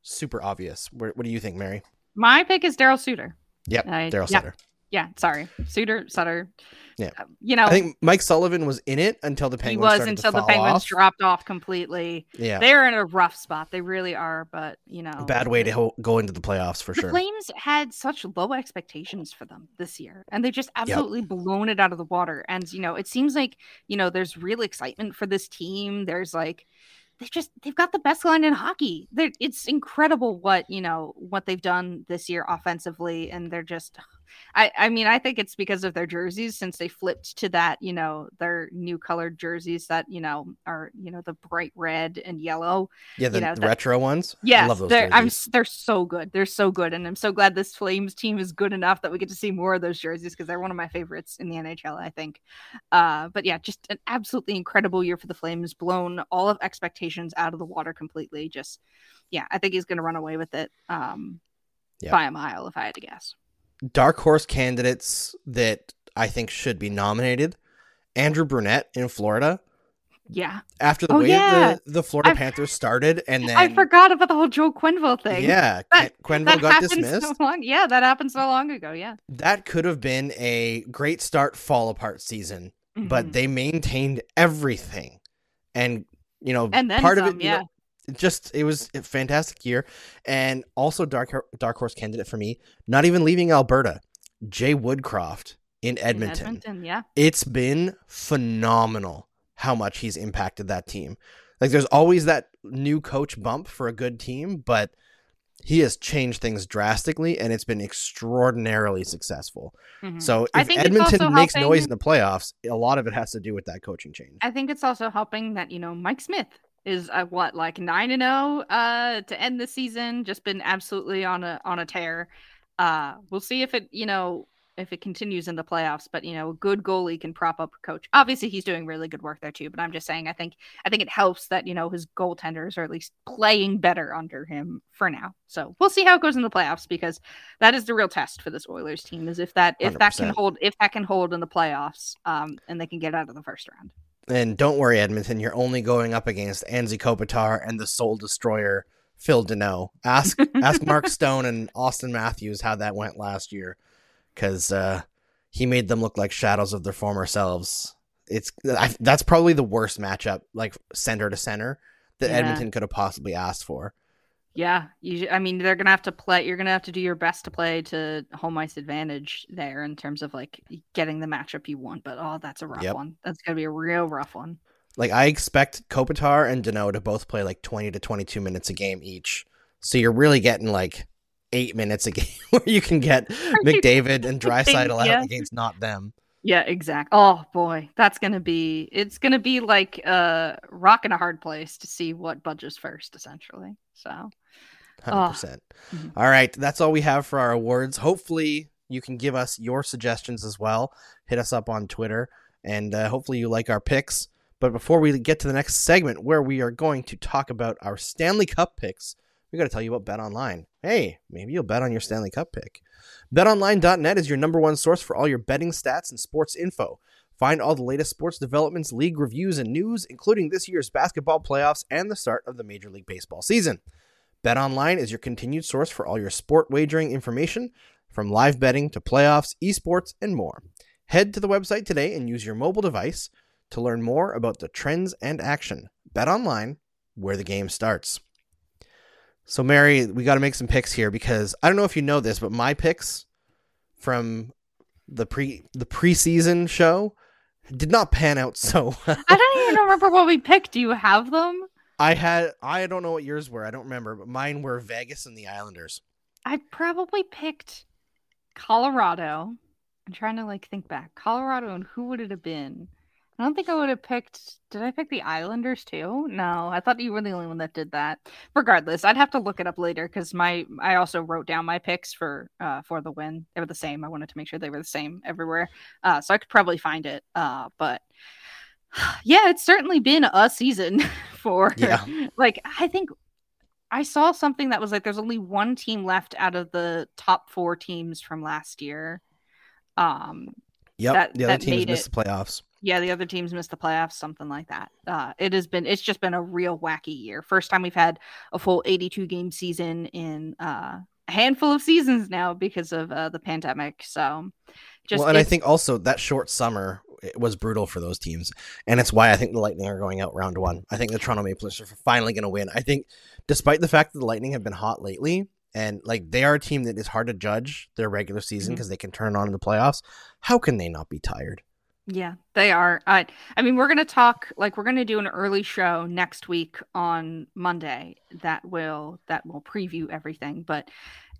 super obvious. What, what do you think, Mary? My pick is Daryl Sutter. Yep, Daryl Sutter. Yeah, sorry, Suter, Sutter. Yeah, uh, you know, I think Mike Sullivan was in it until the Penguins. He was until the Penguins off. dropped off completely. Yeah, they're in a rough spot. They really are. But you know, bad way to ho- go into the playoffs for the sure. Flames had such low expectations for them this year, and they just absolutely yep. blown it out of the water. And you know, it seems like you know there's real excitement for this team. There's like they just they've got the best line in hockey. They're, it's incredible what you know what they've done this year offensively, and they're just I, I mean, I think it's because of their jerseys since they flipped to that, you know, their new colored jerseys that, you know, are, you know, the bright red and yellow. Yeah, the, you know, the retro ones. Yeah, they're, I'm, they're so good. They're so good. And I'm so glad this Flames team is good enough that we get to see more of those jerseys because they're one of my favorites in the NHL, I think. Uh, but yeah, just an absolutely incredible year for the Flames, blown all of expectations out of the water completely. Just, yeah, I think he's going to run away with it um, yep. by a mile if I had to guess dark horse candidates that I think should be nominated. Andrew Brunette in Florida. Yeah. After the oh, way yeah. the, the Florida I, Panthers started, and then I forgot about the whole Joe Quenneville thing. Yeah, that, Quenneville that got dismissed. So long, yeah, that happened so long ago. Yeah, that could have been a great start fall apart season, mm-hmm. but they maintained everything, and you know, and part some, of it, yeah. Know, just it was a fantastic year and also dark dark horse candidate for me not even leaving alberta jay woodcroft in edmonton. in edmonton yeah it's been phenomenal how much he's impacted that team like there's always that new coach bump for a good team but he has changed things drastically and it's been extraordinarily successful. Mm-hmm. So if Edmonton makes helping... noise in the playoffs, a lot of it has to do with that coaching change. I think it's also helping that, you know, Mike Smith is uh, what like 9 and 0 uh to end the season? Just been absolutely on a on a tear. Uh we'll see if it you know if it continues in the playoffs but you know a good goalie can prop up a coach. Obviously he's doing really good work there too but i'm just saying i think i think it helps that you know his goaltenders are at least playing better under him for now. So we'll see how it goes in the playoffs because that is the real test for this oilers team is if that if 100%. that can hold if that can hold in the playoffs um and they can get out of the first round and don't worry, Edmonton, you're only going up against Anze Kopitar and the Soul Destroyer, Phil Danault. Ask ask Mark Stone and Auston Matthews how that went last year, because uh, he made them look like shadows of their former selves. It's I, that's probably the worst matchup, like center to center, that yeah. Edmonton could have possibly asked for. Yeah, you. I mean, they're gonna have to play. You're gonna have to do your best to play to home ice advantage there in terms of like getting the matchup you want. But oh, that's a rough yep. one. That's gonna be a real rough one. Like I expect Kopitar and Danault to both play like 20 to 22 minutes a game each. So you're really getting like eight minutes a game where you can get McDavid and Draisaitl yeah. out against not them. Yeah, exactly. Oh boy, that's gonna be. It's gonna be like a uh, rock in a hard place to see what budges first, essentially. So 100%. Oh. Mm-hmm. All right, that's all we have for our awards. Hopefully, you can give us your suggestions as well. Hit us up on Twitter, and uh, hopefully, you like our picks. But before we get to the next segment, where we are going to talk about our Stanley Cup picks, we got to tell you about Bet Online. Hey, maybe you'll bet on your Stanley Cup pick. BetOnline.net is your number one source for all your betting stats and sports info. Find all the latest sports developments, league reviews, and news, including this year's basketball playoffs and the start of the Major League Baseball season. BetOnline is your continued source for all your sport wagering information, from live betting to playoffs, esports, and more. Head to the website today and use your mobile device to learn more about the trends and action. BetOnline, where the game starts. So, Mary, we got to make some picks here because I don't know if you know this, but my picks from the pre the preseason show did not pan out so well. I don't even remember what we picked. Do you have them? I had I don't know what yours were. I don't remember, but mine were Vegas and the Islanders. I probably picked Colorado. I'm trying to like think back. Colorado and who would it have been? I don't think I would have picked. Did I pick the Islanders too? No, I thought you were the only one that did that. Regardless, I'd have to look it up later because my I also wrote down my picks for uh for the win. They were the same. I wanted to make sure they were the same everywhere, uh, so I could probably find it. Uh, but yeah, it's certainly been a season for Yeah. like I think I saw something that was like there's only one team left out of the top four teams from last year. Um, Yep. That- the other teams missed it- the playoffs. Yeah, the other teams missed the playoffs, something like that. Uh, it has been, it's just been a real wacky year. First time we've had a full 82 game season in uh, a handful of seasons now because of uh, the pandemic. So, just well, and I think also that short summer it was brutal for those teams, and it's why I think the Lightning are going out round one. I think the Toronto Maple Leafs are finally going to win. I think, despite the fact that the Lightning have been hot lately, and like they are a team that is hard to judge their regular season because they can turn on in the playoffs. How can they not be tired? Yeah, they are. I I mean, we're gonna talk like we're gonna do an early show next week on Monday that will that will preview everything, but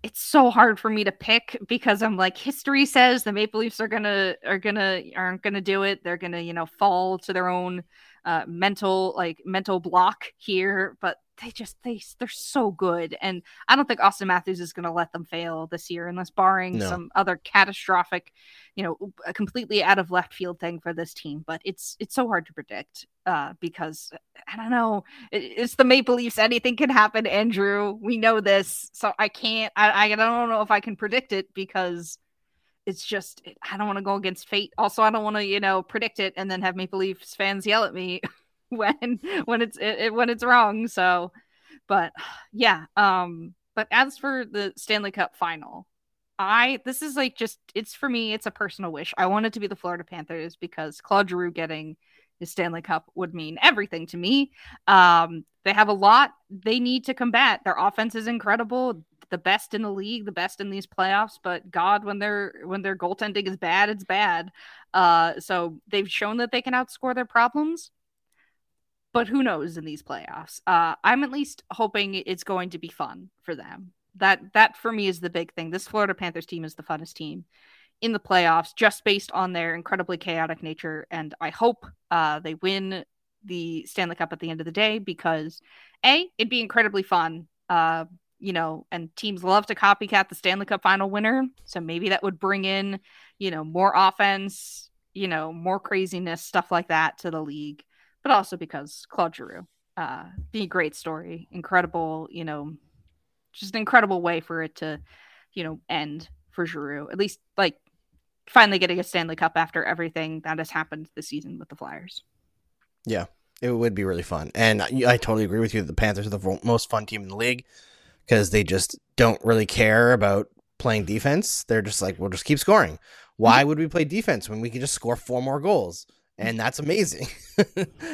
it's so hard for me to pick because I'm like history says the Maple Leafs are gonna are gonna aren't gonna do it. They're gonna you know fall to their own uh, mental like mental block here, but they just they they're so good, and I don't think Auston Matthews is gonna let them fail this year unless barring No. some other catastrophic you know a completely out of left field thing for this team but it's it's so hard to predict uh because i don't know it, it's the maple leafs anything can happen andrew we know this so i can't i, I don't know if i can predict it because it's just i don't want to go against fate also i don't want to you know predict it and then have maple leafs fans yell at me when when it's it, it- when it's wrong so but yeah um but as for the stanley cup final I this is like just it's for me it's a personal wish. I want it to be the Florida Panthers because Claude Giroux getting his Stanley Cup would mean everything to me. Um, they have a lot they need to combat. Their offense is incredible, the best in the league, the best in these playoffs. But God, when their when their goaltending is bad, it's bad. Uh, so they've shown that they can outscore their problems. But who knows in these playoffs? Uh, I'm at least hoping it's going to be fun for them that that for me is the big thing. This Florida Panthers team is the funnest team in the playoffs, just based on their incredibly chaotic nature. And I hope uh, they win the Stanley Cup at the end of the day because a it'd be incredibly fun. Uh, you know, and teams love to copycat the Stanley Cup final winner. So maybe that would bring in, you know, more offense, you know, more craziness, stuff like that to the league. But also because Claude Giroux, uh, great story, incredible, you know, just an incredible way for it to, you know, end for Giroux. At least like finally getting a Stanley Cup after everything that has happened this season with the Flyers. Yeah, it would be really fun, and I, I totally agree with you. The Panthers are the most fun team in the league because they just don't really care about playing defense. They're just like, we'll just keep scoring. Why would we play defense when we can just score four more goals? And that's amazing.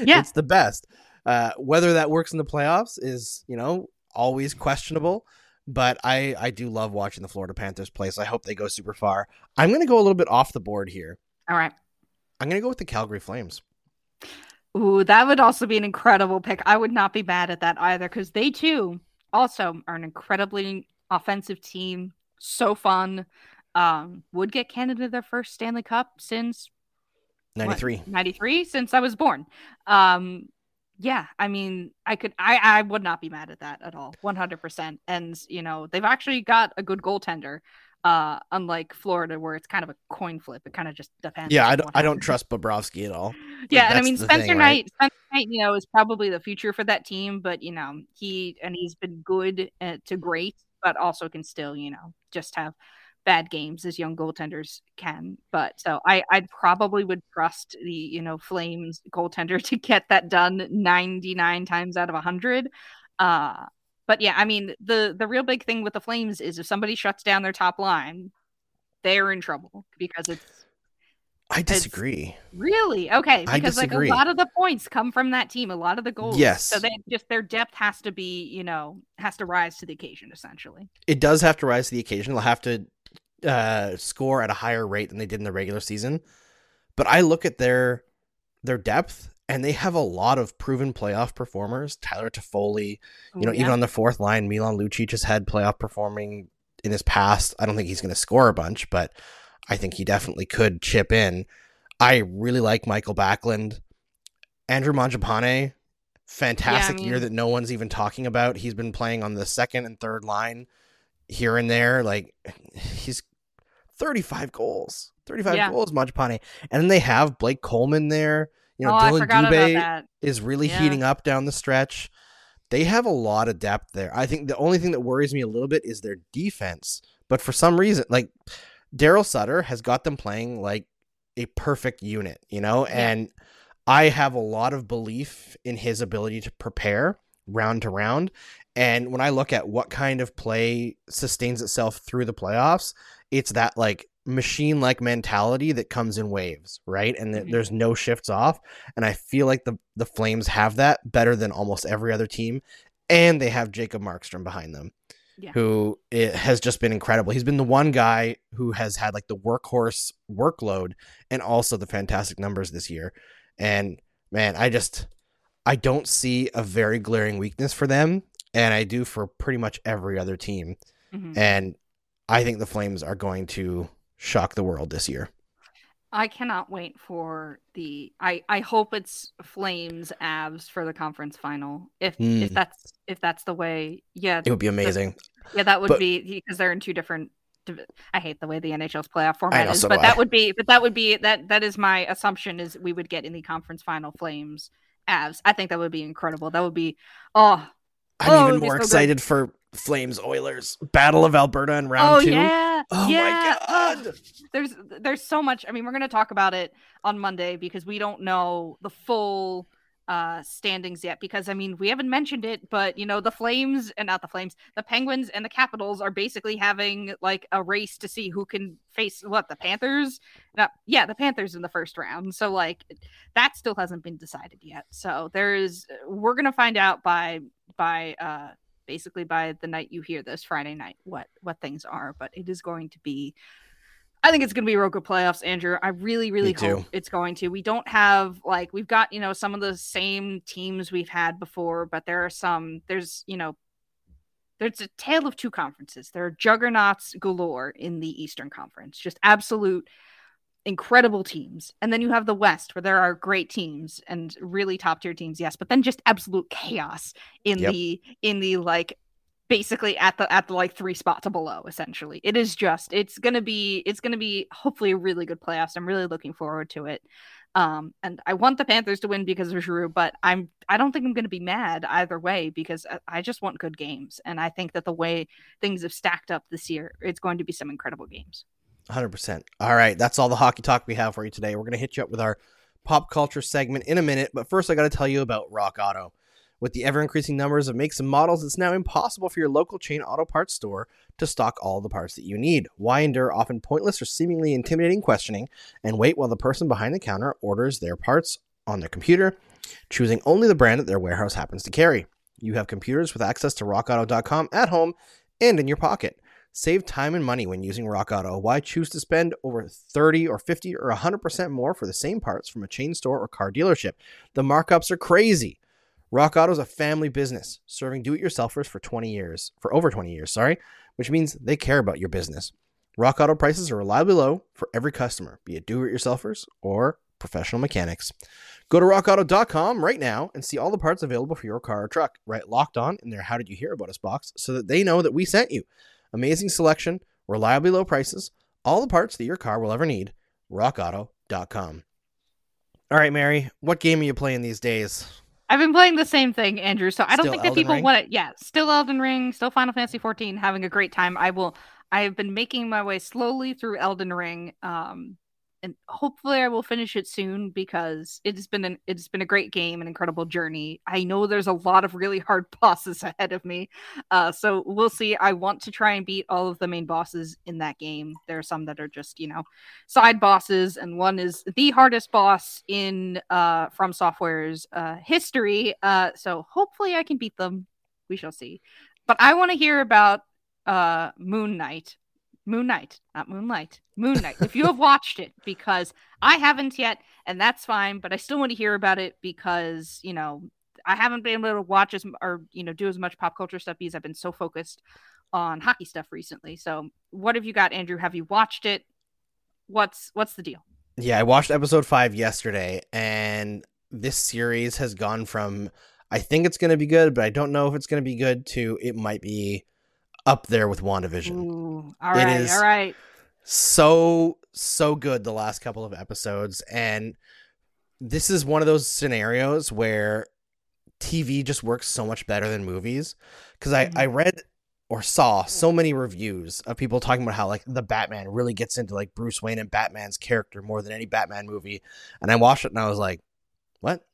Yeah. it's the best. Uh, whether that works in the playoffs is, you know, always questionable. But I, I do love watching the Florida Panthers play, so I hope they go super far. I'm going to go a little bit off the board here. All right. I'm going to go with the Calgary Flames. Ooh, that would also be an incredible pick. I would not be mad at that either because they too also are an incredibly offensive team. So fun. Um, would get Canada their first Stanley Cup since 93. 93 since I was born. Um yeah, I mean, I could I I would not be mad at that at all. 100%. And you know, they've actually got a good goaltender uh unlike Florida where it's kind of a coin flip. It kind of just depends. Yeah, I don't, I don't trust Bobrovsky at all. Yeah, and I mean Spencer thing, right? Knight, Spencer Knight, you know, is probably the future for that team, but you know, he and he's been good uh, to great, but also can still, you know, just have bad games as young goaltenders can. But so I I probably would trust the, you know, Flames goaltender to get that done 99 times out of 100. Uh but yeah, I mean, the the real big thing with the Flames is if somebody shuts down their top line, they're in trouble because it's I disagree. Really? Okay. I Because like a lot of the points come from that team, a lot of the goals. Yes. So they just their depth has to be, you know, has to rise to the occasion essentially. It does have to rise to the occasion. They'll have to uh, score at a higher rate than they did in the regular season. But I look at their their depth, and they have a lot of proven playoff performers. Tyler Toffoli, you know, Ooh, even on the fourth line, Milan Lucic has had playoff performing in his past. I don't think he's going to score a bunch, but I think he definitely could chip in. I really like Mikael Backlund. Andrew Mangiapane, fantastic yeah, I mean, year that no one's even talking about. He's been playing on the second and third line here and there. Like he's 35 goals. 35 yeah. goals, Mangiapane. And then they have Blake Coleman there. You know, oh, Dillon Dubé is really yeah. heating up down the stretch. They have a lot of depth there. I think the only thing that worries me a little bit is their defense. But for some reason, like Daryl Sutter has got them playing like a perfect unit, you know? Yeah. And I have a lot of belief in his ability to prepare round to round. And when I look at what kind of play sustains itself through the playoffs, it's that like machine like mentality that comes in waves, right? And mm-hmm. there's no shifts off. And I feel like the the Flames have that better than almost every other team. And they have Jacob Markstrom behind them. Yeah. Who has just been incredible. He's been the one guy who has had like the workhorse workload and also the fantastic numbers this year. And man, I just I don't see a very glaring weakness for them, and I do for pretty much every other team. Mm-hmm. And I think the Flames are going to shock the world this year. I cannot wait for the I I hope it's Flames Avs for the conference final. If mm. if that's if that's the way, yeah. It would be amazing. The, yeah, that would but, be because they're in two different I hate the way the NHL's playoff format know, is, so but that would be but that would be that that is my assumption is we would get in the conference final Flames Avs. I think that would be incredible. That would be oh I'm oh, even more so excited good. for Flames Oilers Battle of Alberta in round oh, two. Yeah, oh yeah. my god. there's there's so much. I mean, we're gonna talk about it on Monday because we don't know the full uh standings yet because I mean we haven't mentioned it, but you know the Flames and not the Flames, the Penguins and the Capitals are basically having like a race to see who can face what the Panthers. Yeah, the Panthers in the first round. So like that still hasn't been decided yet. So there's we're gonna find out by by uh basically by the night you hear this Friday night what what things are, but it is going to be I think it's going to be real good playoffs, Andrew. I really, really hope it's going to. We don't have like we've got you know some of the same teams we've had before, but there are some. There's you know, there's a tale of two conferences. There are juggernauts galore in the Eastern Conference, just absolute incredible teams. And then you have the West where there are great teams and really top tier teams, yes, but then just absolute chaos in yep. the in the like basically at the at the like three spots below essentially. It is just it's gonna be it's gonna be hopefully a really good playoffs. I'm really looking forward to it. Um and i want the panthers to win because of Giroux, but i'm i don't think i'm gonna be mad either way because I, I just want good games. And i think that the way things have stacked up this year it's going to be some incredible games. 100% all right. That's all the hockey talk we have for you today. We're gonna hit you up with our pop culture segment in a minute but first i gotta tell you about rock auto with the ever increasing numbers of makes and models, it's now impossible for your local chain auto parts store to stock all the parts that you need. Why endure often pointless or seemingly intimidating questioning and wait while the person behind the counter orders their parts on their computer, choosing only the brand that their warehouse happens to carry? You have computers with access to rockauto.com at home and in your pocket. Save time and money when using Rock Auto. Why choose to spend over 30 or 50 or 100% more for the same parts from a chain store or car dealership? The markups are crazy. Rock Auto is a family business serving do-it-yourselfers for 20 years, for over 20 years, sorry, which means they care about your business. Rock Auto prices are reliably low for every customer, be it do-it-yourselfers or professional mechanics. Go to rockauto.com right now and see all the parts available for your car or truck. Write locked on in their How Did You Hear About Us box so that they know that we sent you. Amazing selection, reliably low prices, all the parts that your car will ever need. rockauto.com. All right, Mary, what game are you playing these days? I've been playing the same thing, Andrew. So I don't think that people Ring? want it. Yeah, still Elden Ring, still Final Fantasy 14, having a great time. I will. I have been making my way slowly through Elden Ring. Um, and hopefully I will finish it soon because it's been an it's been a great game, an incredible journey. I know there's a lot of really hard bosses ahead of me, uh, so we'll see. I want to try and beat all of the main bosses in that game. There are some that are just you know side bosses, and one is the hardest boss in uh, FromSoftware's uh, history. Uh, so hopefully I can beat them. We shall see. But I want to hear about uh, Moon Knight Moon Knight, not Moonlight. Moon Knight. if you have watched it, because I haven't yet, and that's fine, but I still want to hear about it because, you know, I haven't been able to watch as or, you know, do as much pop culture stuff because I've been so focused on hockey stuff recently. So, what have you got, Andrew? Have you watched it? What's what's the deal? Yeah, I watched episode five yesterday, and this series has gone from I think it's going to be good, but I don't know if it's going to be good. To it might be up there with WandaVision. Ooh, all right, all right. So so good the last couple of episodes, and this is one of those scenarios where TV just works so much better than movies. Because I mm-hmm. I read or saw so many reviews of people talking about how like the Batman really gets into like Bruce Wayne and Batman's character more than any Batman movie, and I watched it and I was like, what?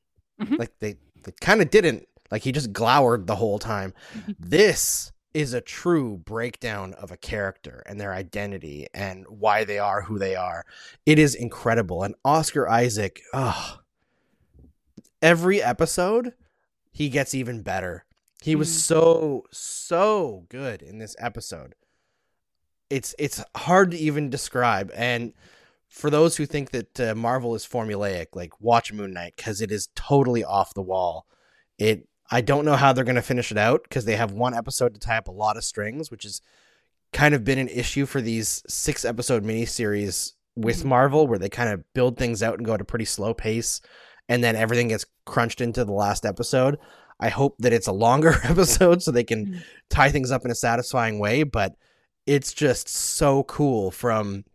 Mm-hmm. Like they they kind of didn't. Like he just glowered the whole time. Mm-hmm. this is a true breakdown of a character and their identity and why they are who they are. It is incredible. And Oscar Isaac, oh, every episode he gets even better. He was mm. so so good in this episode. It's it's hard to even describe and for those who think that uh, Marvel is formulaic, like watch Moon Knight because it is totally off the wall. It I don't know how they're going to finish it out because they have one episode to tie up a lot of strings, which has kind of been an issue for these six episode miniseries with mm-hmm. Marvel, where they kind of build things out and go at a pretty slow pace, and then everything gets crunched into the last episode. I hope that it's a longer episode so they can mm-hmm. tie things up in a satisfying way, but it's just so cool from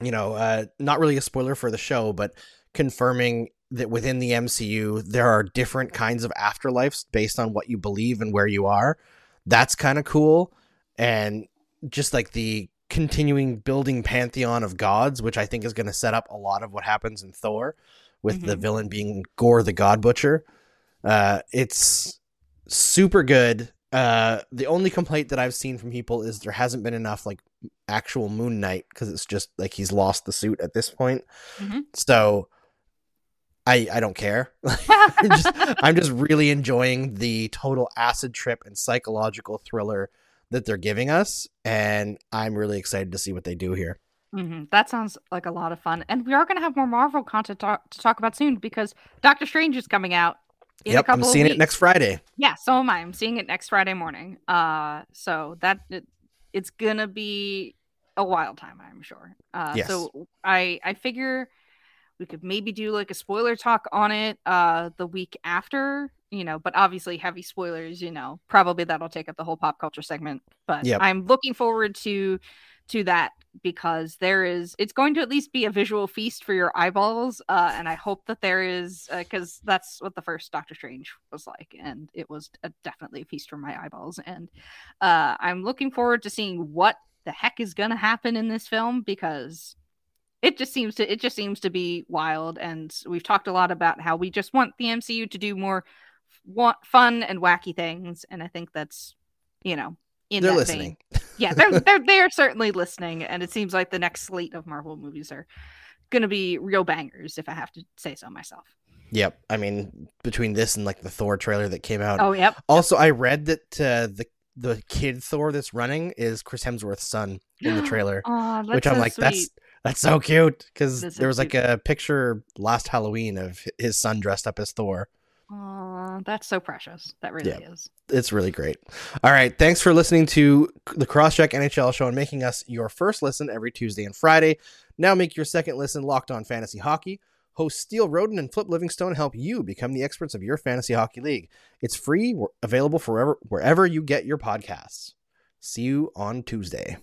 you know, uh, not really a spoiler for the show, but confirming that within the MCU there are different kinds of afterlives based on what you believe and where you are. That's kind of cool, and just like the continuing building pantheon of gods, which I think is going to set up a lot of what happens in Thor, with mm-hmm. the villain being Gorr the God Butcher. Uh, it's super good. Uh, the only complaint that I've seen from people is there hasn't been enough like actual Moon Knight because it's just like he's lost the suit at this point. Mm-hmm. So I I don't care. I'm, just, I'm just really enjoying the total acid trip and psychological thriller that they're giving us, and I'm really excited to see what they do here. Mm-hmm. That sounds like a lot of fun, and we are going to have more Marvel content talk- to talk about soon because Doctor Strange is coming out. yep, I'm seeing it next Friday. Yeah, so am I. I'm seeing it next Friday morning. Uh, so that it, it's gonna be a wild time, I'm sure. Uh, yes. So I I figure we could maybe do like a spoiler talk on it uh the week after you know but obviously heavy spoilers you know probably that'll take up the whole pop culture segment but yep. i'm looking forward to to that because there is it's going to at least be a visual feast for your eyeballs uh and i hope that there is because uh, that's what the first doctor strange was like and it was a, definitely a feast for my eyeballs and uh i'm looking forward to seeing what the heck is gonna happen in this film because it just seems to it just seems to be wild and we've talked a lot about how we just want the MCU to do more fun and wacky things and I think that's you know in they're listening. Vein. Yeah, they're they're they're certainly listening and it seems like the next slate of Marvel movies are going to be real bangers if I have to say so myself. Yep. I mean, between this and like the Thor trailer that came out. Oh, yep. Also, I read that uh, the the kid Thor that's running is Chris Hemsworth's son in the trailer, oh, which I'm so like sweet. that's that's so cute because there was like a picture last Halloween of his son dressed up as Thor. Oh, that's so precious. That really yeah, is. It's really great. All right. Thanks for listening to the Crosscheck NHL show and making us your first listen every Tuesday and Friday. Now make your second listen locked on fantasy hockey. Hosts Steele Roden and Flip Livingstone help you become the experts of your fantasy hockey league. It's free, available forever wherever you get your podcasts. See you on Tuesday.